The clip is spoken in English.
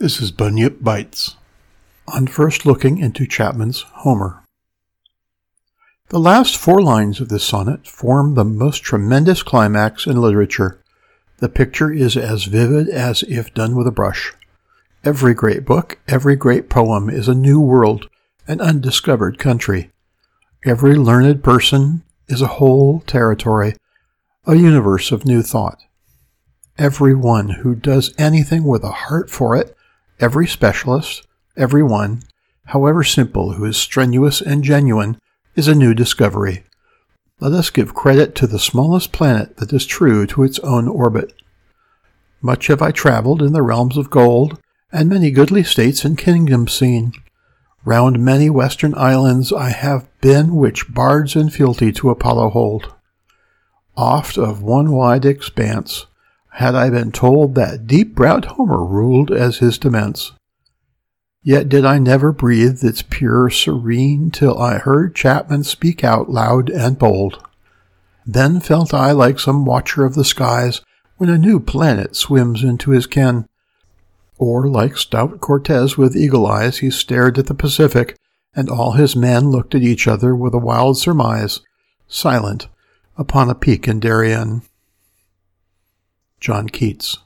This is Bunyip Bites. On first looking into Chapman's Homer. The last four lines of this sonnet form the most tremendous climax in literature. The picture is as vivid as if done with a brush. Every great book, every great poem is a new world, an undiscovered country. Every learned person is a whole territory, a universe of new thought. Every one who does anything with a heart for it, every specialist, every one, however simple, who is strenuous and genuine, is a new discovery. Let us give credit to the smallest planet that is true to its own orbit. Much have I traveled in the realms of gold, and many goodly states and kingdoms seen. Round many western islands I have been which bards and fealty to Apollo hold. Oft of one wide expanse had I been told that deep-browed Homer ruled as his demesne. Yet did I never breathe its pure serene till I heard Chapman speak out loud and bold. Then felt I like some watcher of the skies when a new planet swims into his ken. Or like stout Cortez with eagle eyes, he stared at the Pacific, and all his men looked at each other with a wild surmise, silent, upon a peak in Darien. John Keats.